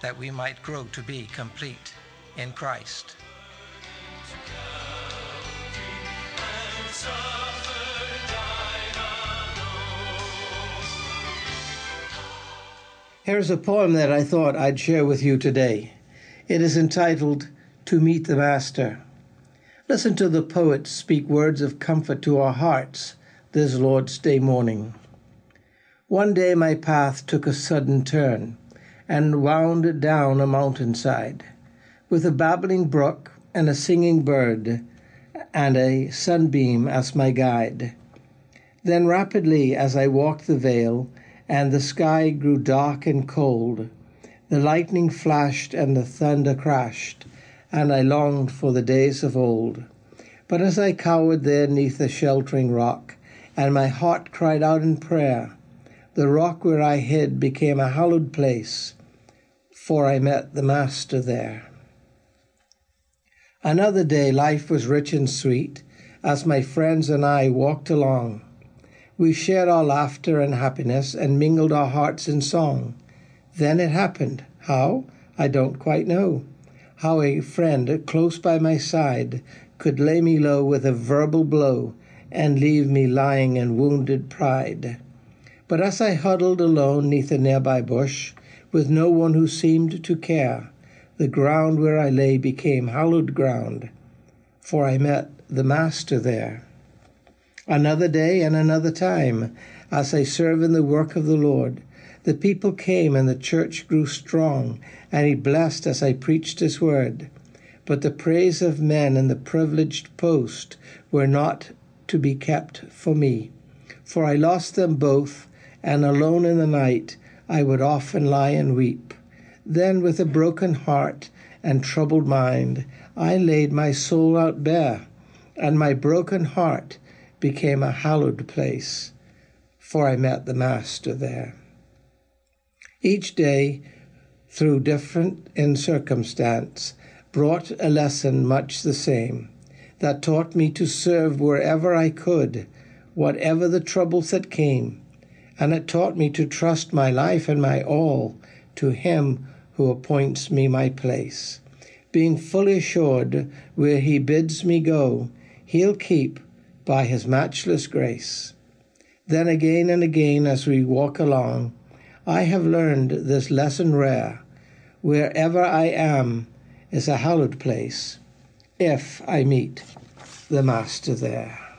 that we might grow to be complete in Christ. Here's a poem that I thought I'd share with you today. It is entitled To Meet the Master. Listen to the poet speak words of comfort to our hearts this Lord's Day morning. One day my path took a sudden turn and wound down a mountainside, with a babbling brook and a singing bird and a sunbeam as my guide. Then rapidly as I walked the vale, and the sky grew dark and cold, the lightning flashed and the thunder crashed, and I longed for the days of old. But as I cowered there neath a sheltering rock, and my heart cried out in prayer, the rock where I hid became a hallowed place, for I met the Master there. Another day life was rich and sweet as my friends and I walked along. We shared our laughter and happiness and mingled our hearts in song. Then it happened. How? I don't quite know. How a friend close by my side could lay me low with a verbal blow and leave me lying in wounded pride. But as I huddled alone neath a nearby bush, with no one who seemed to care. The ground where I lay became hallowed ground, for I met the Master there. Another day and another time, as I serve in the work of the Lord, the people came and the church grew strong, and he blessed as I preached his word. But the praise of men and the privileged post were not to be kept for me, for I lost them both, and alone in the night I would often lie and weep. Then, with a broken heart and troubled mind, I laid my soul out bare, and my broken heart became a hallowed place, for I met the Master there. Each day, through different in circumstance, brought a lesson much the same, that taught me to serve wherever I could, whatever the troubles that came and it taught me to trust my life and my all to Him who appoints me my place, being fully assured where He bids me go, He'll keep by His matchless grace. Then again and again as we walk along, I have learned this lesson rare wherever I am is a hallowed place, if I meet the Master there.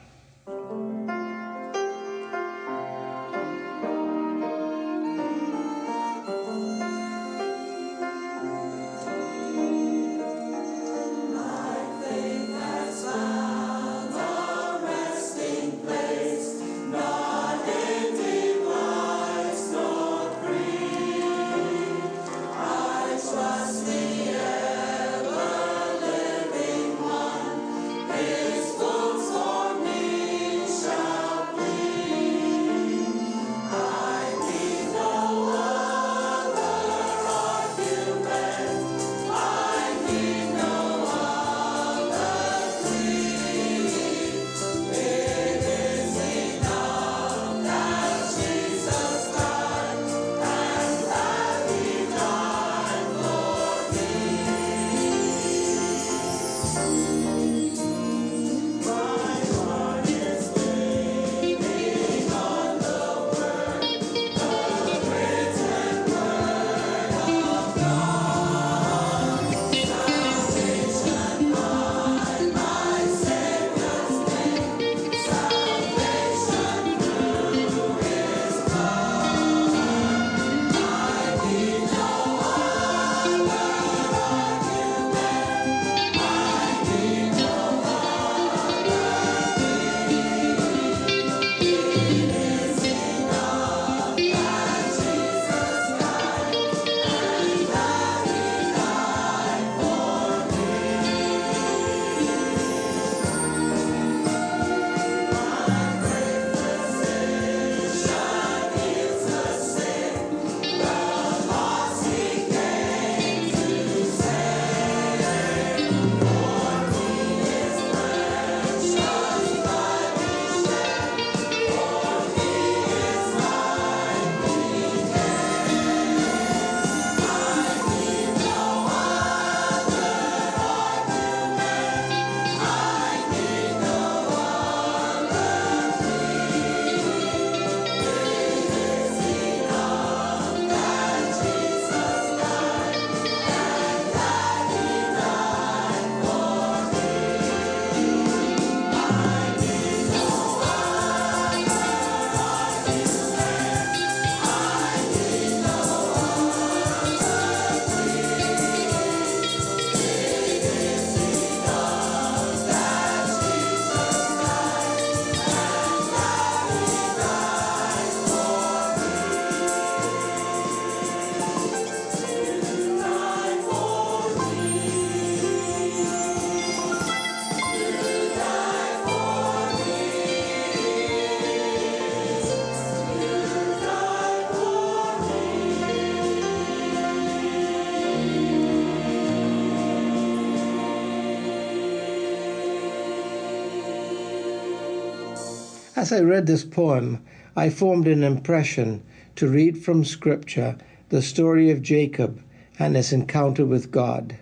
As I read this poem, I formed an impression to read from Scripture the story of Jacob and his encounter with God.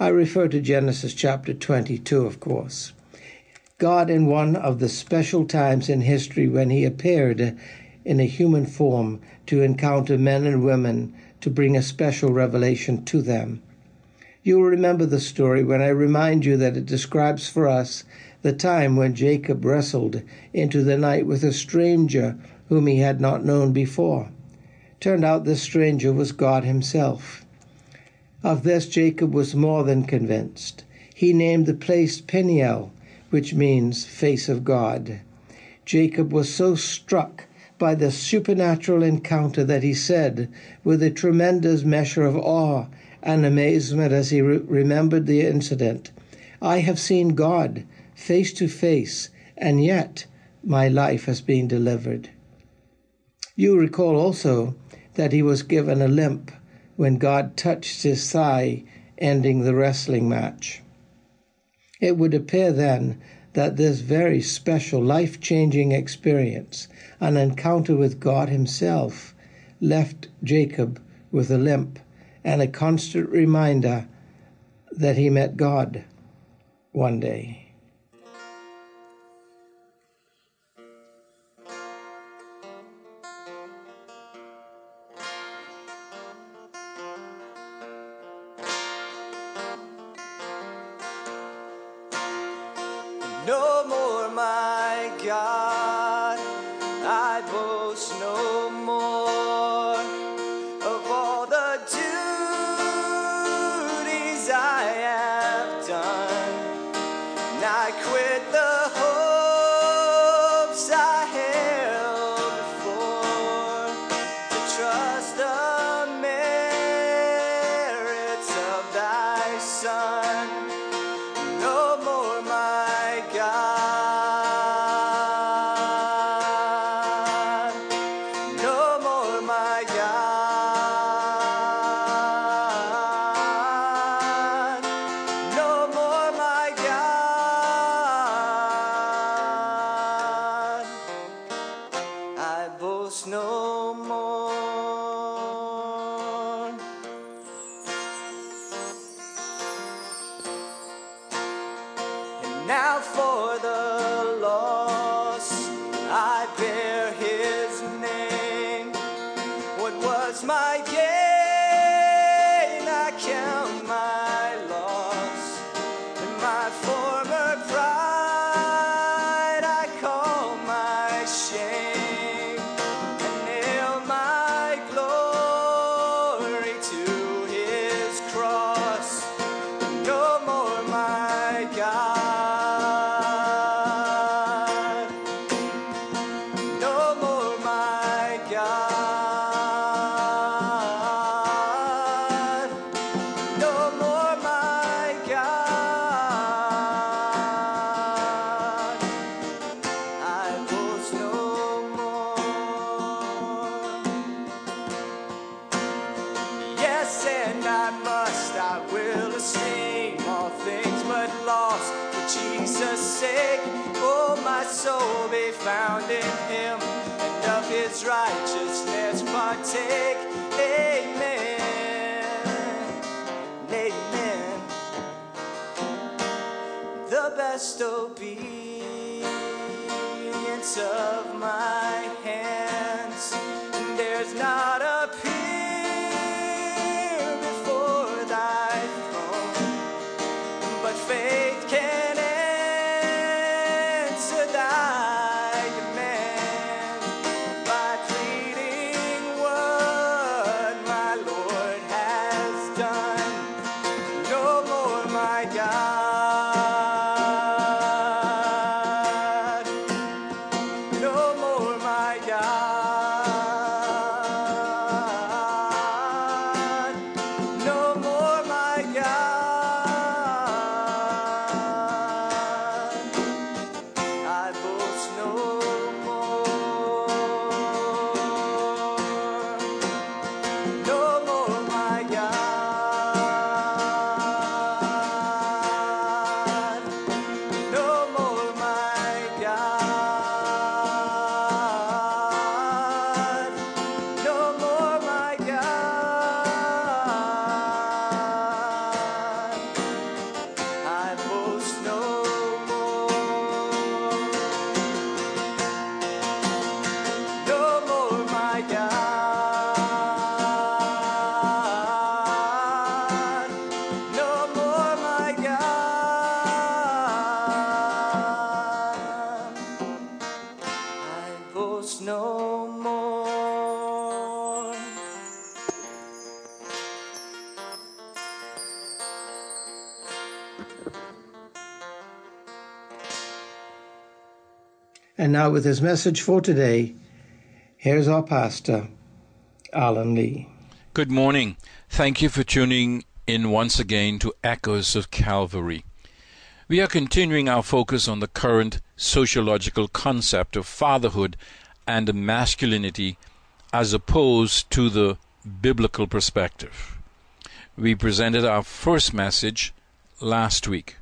I refer to Genesis chapter 22, of course. God, in one of the special times in history when he appeared in a human form to encounter men and women to bring a special revelation to them. You will remember the story when I remind you that it describes for us the time when Jacob wrestled into the night with a stranger whom he had not known before. Turned out this stranger was God Himself. Of this Jacob was more than convinced. He named the place Peniel, which means face of God. Jacob was so struck by the supernatural encounter that he said, with a tremendous measure of awe and amazement as he re- remembered the incident, I have seen God face to face, and yet my life has been delivered. You recall also that he was given a limp when God touched his thigh, ending the wrestling match. It would appear then that this very special, life changing experience, an encounter with God Himself, left Jacob with a limp and a constant reminder that he met God one day. No more, now, with his message for today, here's our pastor, Alan Lee. Good morning. Thank you for tuning in once again to Echoes of Calvary. We are continuing our focus on the current sociological concept of fatherhood and masculinity as opposed to the biblical perspective. We presented our first message last week.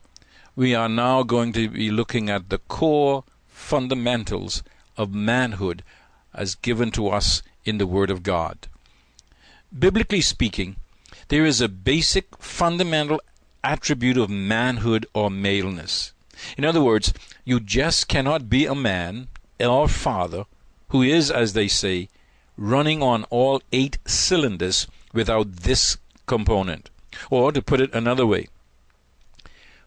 We are now going to be looking at the core fundamentals of manhood as given to us in the Word of God. Biblically speaking, there is a basic fundamental attribute of manhood or maleness. In other words, you just cannot be a man or father who is, as they say, running on all eight cylinders without this component. Or, to put it another way,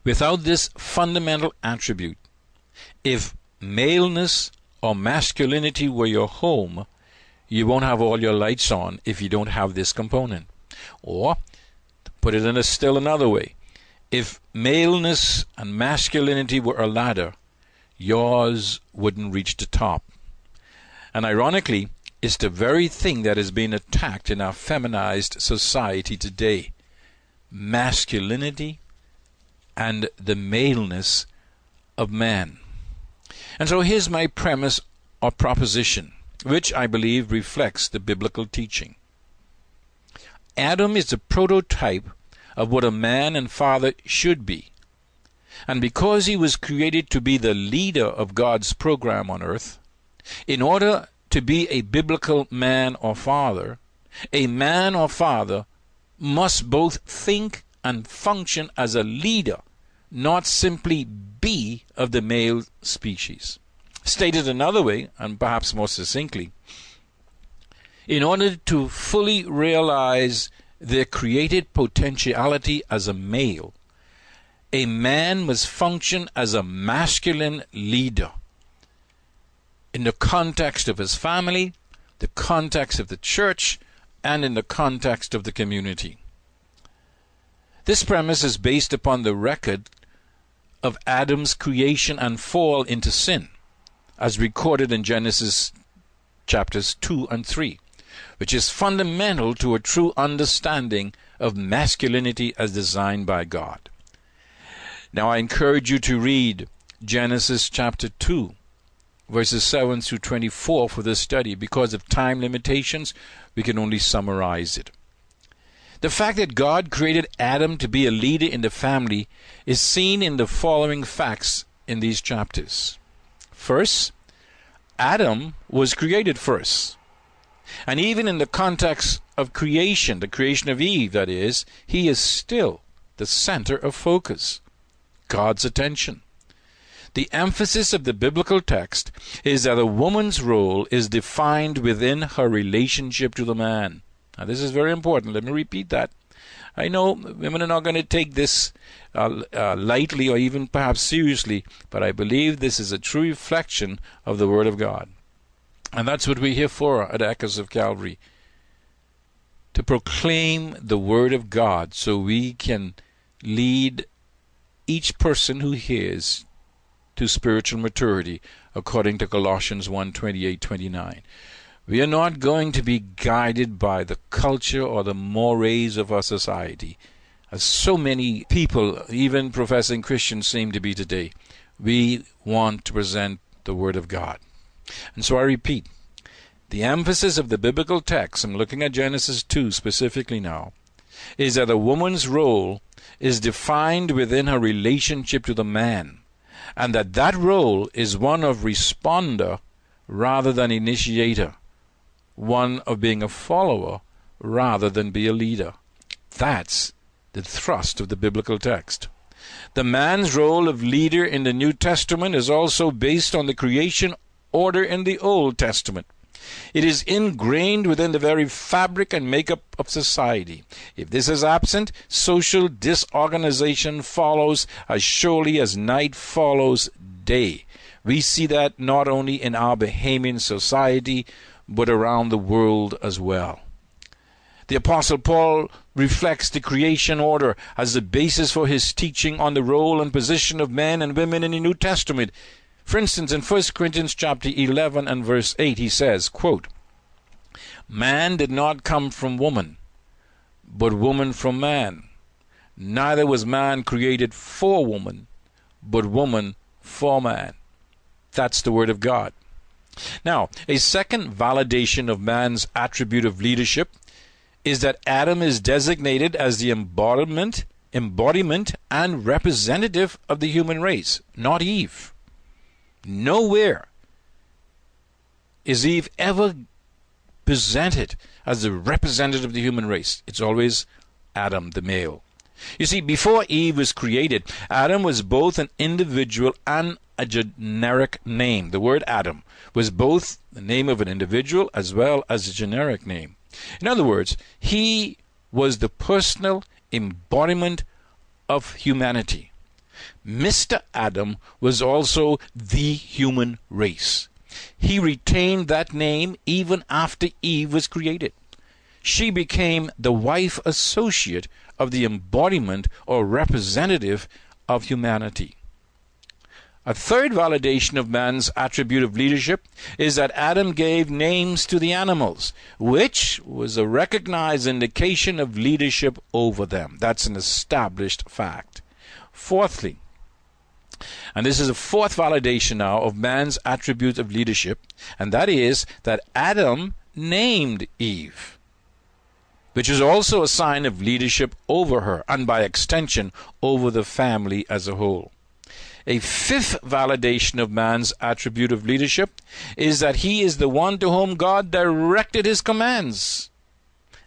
without this fundamental attribute, if maleness or masculinity were your home, you won't have all your lights on if you don't have this component. Or, put it in a still another way, if maleness and masculinity were a ladder, yours wouldn't reach the top. And ironically, it's the very thing that is being attacked in our feminized society today masculinity and the maleness of man. And so here's my premise or proposition, which I believe reflects the biblical teaching. Adam is the prototype of what a man and father should be. And because he was created to be the leader of God's program on earth, in order to be a biblical man or father, a man or father must both think and function as a leader not simply be of the male species. Stated another way, and perhaps more succinctly, in order to fully realize their created potentiality as a male, a man must function as a masculine leader in the context of his family, the context of the church, and in the context of the community. This premise is based upon the record of Adam's creation and fall into sin, as recorded in Genesis chapters 2 and 3, which is fundamental to a true understanding of masculinity as designed by God. Now, I encourage you to read Genesis chapter 2, verses 7 through 24 for this study. Because of time limitations, we can only summarize it. The fact that God created Adam to be a leader in the family is seen in the following facts in these chapters. First, Adam was created first. And even in the context of creation, the creation of Eve, that is, he is still the center of focus, God's attention. The emphasis of the biblical text is that a woman's role is defined within her relationship to the man. Now, this is very important. Let me repeat that. I know women are not going to take this uh, uh, lightly or even perhaps seriously, but I believe this is a true reflection of the Word of God. And that's what we're here for at Echoes of Calvary to proclaim the Word of God so we can lead each person who hears to spiritual maturity according to Colossians 1 28 29. We are not going to be guided by the culture or the mores of our society, as so many people, even professing Christians, seem to be today. We want to present the Word of God. And so I repeat the emphasis of the biblical text, I'm looking at Genesis 2 specifically now, is that a woman's role is defined within her relationship to the man, and that that role is one of responder rather than initiator one of being a follower rather than be a leader. That's the thrust of the biblical text. The man's role of leader in the New Testament is also based on the creation order in the Old Testament. It is ingrained within the very fabric and makeup of society. If this is absent, social disorganization follows as surely as night follows day. We see that not only in our Bahamian society, but around the world as well. The Apostle Paul reflects the creation order as the basis for his teaching on the role and position of men and women in the New Testament. For instance, in 1 Corinthians chapter 11 and verse 8, he says, quote, Man did not come from woman, but woman from man. Neither was man created for woman, but woman for man. That's the Word of God. Now, a second validation of man's attribute of leadership is that Adam is designated as the embodiment, embodiment and representative of the human race, not Eve. Nowhere is Eve ever presented as the representative of the human race. It's always Adam, the male. You see, before Eve was created, Adam was both an individual and a generic name. The word Adam was both the name of an individual as well as a generic name. In other words, he was the personal embodiment of humanity. Mr. Adam was also the human race. He retained that name even after Eve was created. She became the wife associate of the embodiment or representative of humanity. A third validation of man's attribute of leadership is that Adam gave names to the animals, which was a recognized indication of leadership over them. That's an established fact. Fourthly, and this is a fourth validation now of man's attribute of leadership, and that is that Adam named Eve which is also a sign of leadership over her and by extension over the family as a whole. A fifth validation of man's attribute of leadership is that he is the one to whom God directed his commands.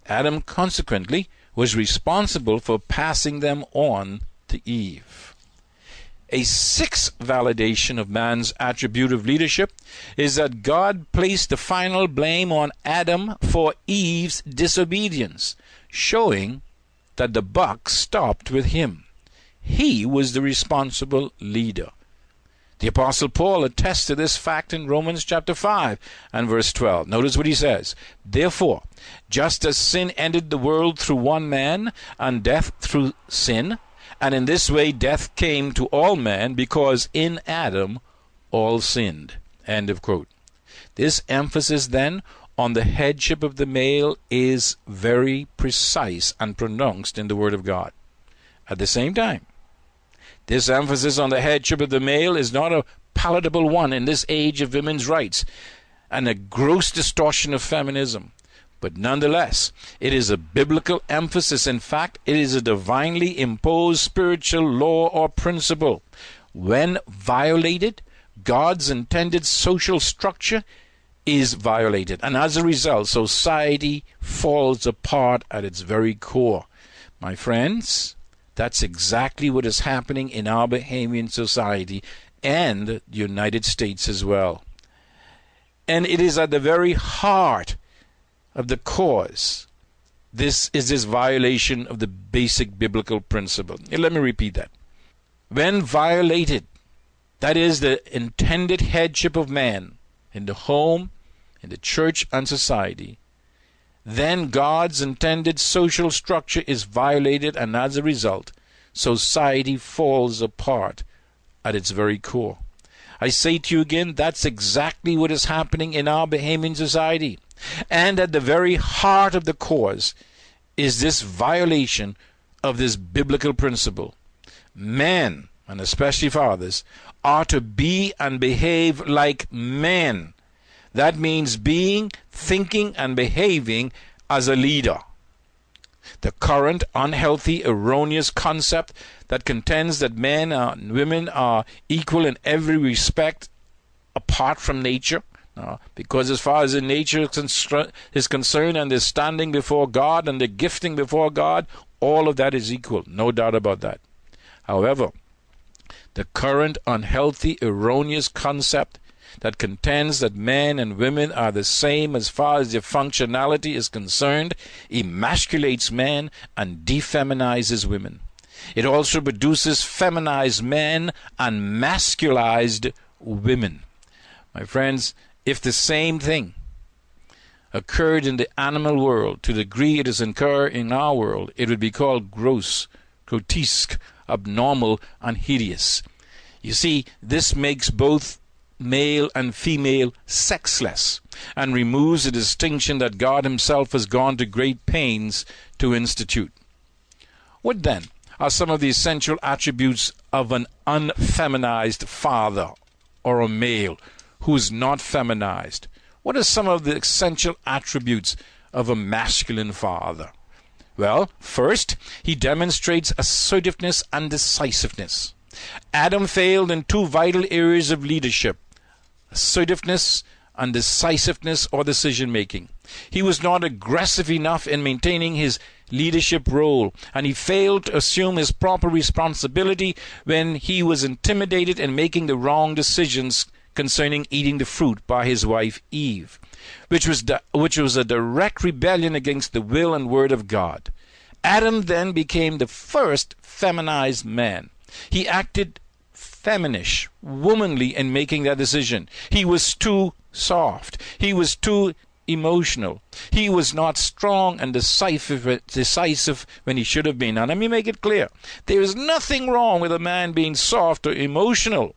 Adam, consequently, was responsible for passing them on to Eve. A sixth validation of man's attribute of leadership is that God placed the final blame on Adam for Eve's disobedience, showing that the buck stopped with him. He was the responsible leader. The Apostle Paul attests to this fact in Romans chapter 5 and verse 12. Notice what he says. Therefore, just as sin entered the world through one man, and death through sin, and in this way death came to all men because in Adam all sinned. End of quote. This emphasis then on the headship of the male is very precise and pronounced in the Word of God. At the same time, this emphasis on the headship of the male is not a palatable one in this age of women's rights and a gross distortion of feminism. But nonetheless, it is a biblical emphasis. In fact, it is a divinely imposed spiritual law or principle. When violated, God's intended social structure is violated. And as a result, society falls apart at its very core. My friends, that's exactly what is happening in our Bahamian society and the United States as well. And it is at the very heart of the cause. This is this violation of the basic biblical principle. Let me repeat that. When violated, that is the intended headship of man in the home, in the church, and society, then God's intended social structure is violated, and as a result, society falls apart at its very core. I say to you again, that's exactly what is happening in our Bahamian society. And at the very heart of the cause is this violation of this biblical principle. Men, and especially fathers, are to be and behave like men. That means being, thinking, and behaving as a leader. The current unhealthy, erroneous concept that contends that men and women are equal in every respect apart from nature no, because as far as the nature is concerned and the standing before God and the gifting before God, all of that is equal. No doubt about that. However, the current unhealthy, erroneous concept that contends that men and women are the same as far as their functionality is concerned emasculates men and defeminizes women. It also produces feminized men and masculized women. My friends, if the same thing occurred in the animal world to the degree it is occurred in our world, it would be called gross, grotesque, abnormal, and hideous. You see, this makes both male and female sexless and removes the distinction that God Himself has gone to great pains to institute. What then are some of the essential attributes of an unfeminized father or a male who is not feminized? What are some of the essential attributes of a masculine father? Well, first, he demonstrates assertiveness and decisiveness. Adam failed in two vital areas of leadership assertiveness and decisiveness or decision making. He was not aggressive enough in maintaining his leadership role, and he failed to assume his proper responsibility when he was intimidated in making the wrong decisions concerning eating the fruit by his wife Eve, which was, di- which was a direct rebellion against the will and word of God. Adam then became the first feminized man. He acted feminish, womanly in making that decision. He was too soft. He was too emotional. He was not strong and decisive, decisive when he should have been. Now, let me make it clear there is nothing wrong with a man being soft or emotional,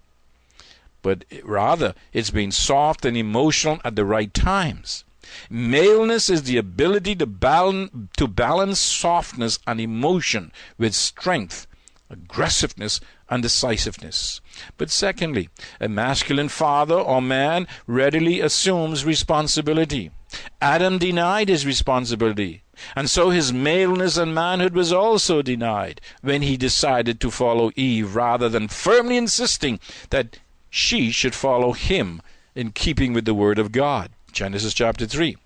but rather it's being soft and emotional at the right times. Maleness is the ability to balance, to balance softness and emotion with strength, aggressiveness, and decisiveness. But secondly, a masculine father or man readily assumes responsibility. Adam denied his responsibility, and so his maleness and manhood was also denied when he decided to follow Eve rather than firmly insisting that she should follow him in keeping with the word of God. Genesis chapter 3.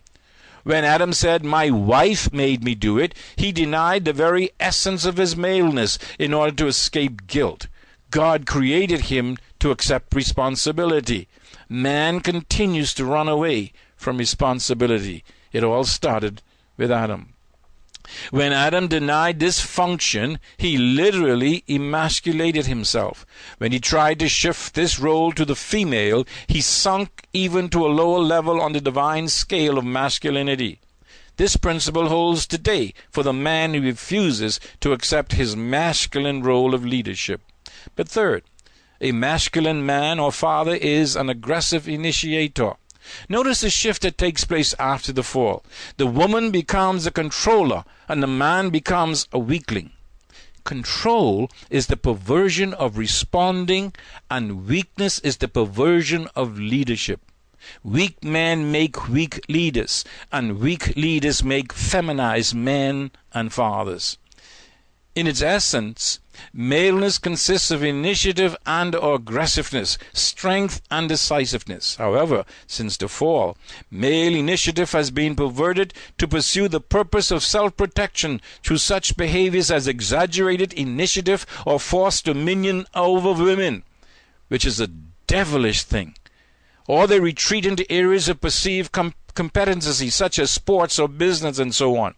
When Adam said, My wife made me do it, he denied the very essence of his maleness in order to escape guilt. God created him to accept responsibility. Man continues to run away from responsibility. It all started with Adam. When Adam denied this function, he literally emasculated himself. When he tried to shift this role to the female, he sunk even to a lower level on the divine scale of masculinity. This principle holds today for the man who refuses to accept his masculine role of leadership. But third, a masculine man or father is an aggressive initiator. Notice the shift that takes place after the fall. The woman becomes a controller and the man becomes a weakling. Control is the perversion of responding, and weakness is the perversion of leadership. Weak men make weak leaders, and weak leaders make feminized men and fathers. In its essence, maleness consists of initiative and aggressiveness, strength and decisiveness. However, since the fall, male initiative has been perverted to pursue the purpose of self protection through such behaviors as exaggerated initiative or forced dominion over women, which is a devilish thing. Or they retreat into areas of perceived com- competency, such as sports or business and so on.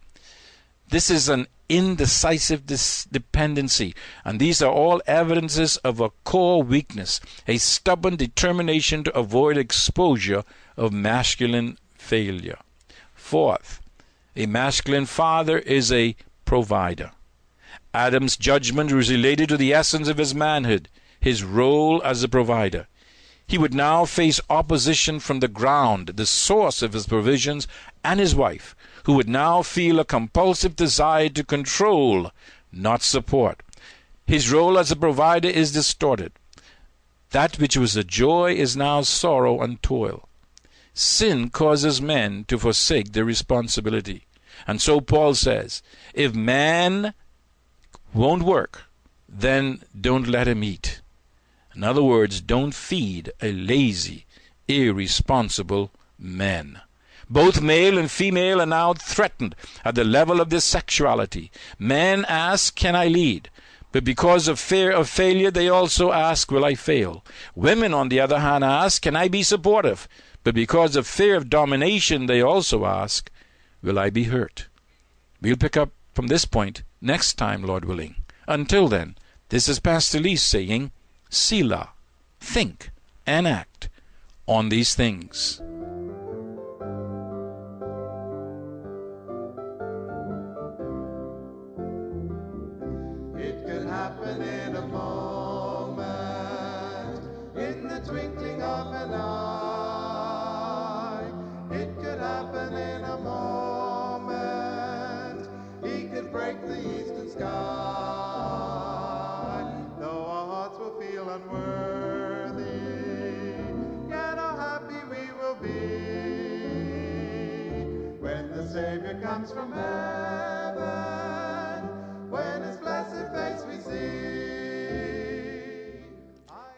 This is an indecisive dis- dependency, and these are all evidences of a core weakness, a stubborn determination to avoid exposure of masculine failure. Fourth, a masculine father is a provider. Adam's judgment was related to the essence of his manhood, his role as a provider. He would now face opposition from the ground, the source of his provisions, and his wife, who would now feel a compulsive desire to control, not support. His role as a provider is distorted. That which was a joy is now sorrow and toil. Sin causes men to forsake their responsibility. And so Paul says if man won't work, then don't let him eat. In other words, don't feed a lazy, irresponsible man. Both male and female are now threatened at the level of their sexuality. Men ask, Can I lead? But because of fear of failure, they also ask, Will I fail? Women, on the other hand, ask, Can I be supportive? But because of fear of domination, they also ask, Will I be hurt? We'll pick up from this point next time, Lord willing. Until then, this is Pastor Lee saying, Selah, think and act on these things. Happen in a moment. In the twinkling of an eye. It could happen in a moment. He could break the eastern sky. Though our hearts will feel unworthy, yet how happy we will be when the Savior comes from heaven,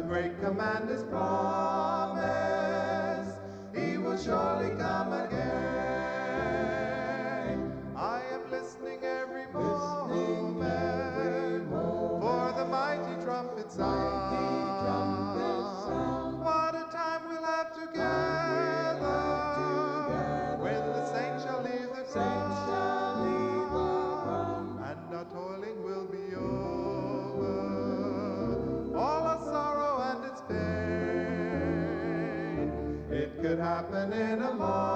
The great commander's promise, he will surely come again. Could happen